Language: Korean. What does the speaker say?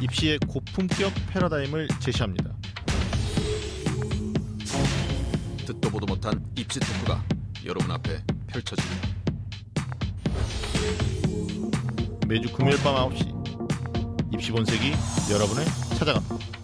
입시의 고품격 패러다임을 제시합니다. 듣도 보도 못한 입시 토크가 여러분 앞에 펼쳐집니다. 매주 금요일 밤 9시 입시 본색이 여러분을 찾아갑니다.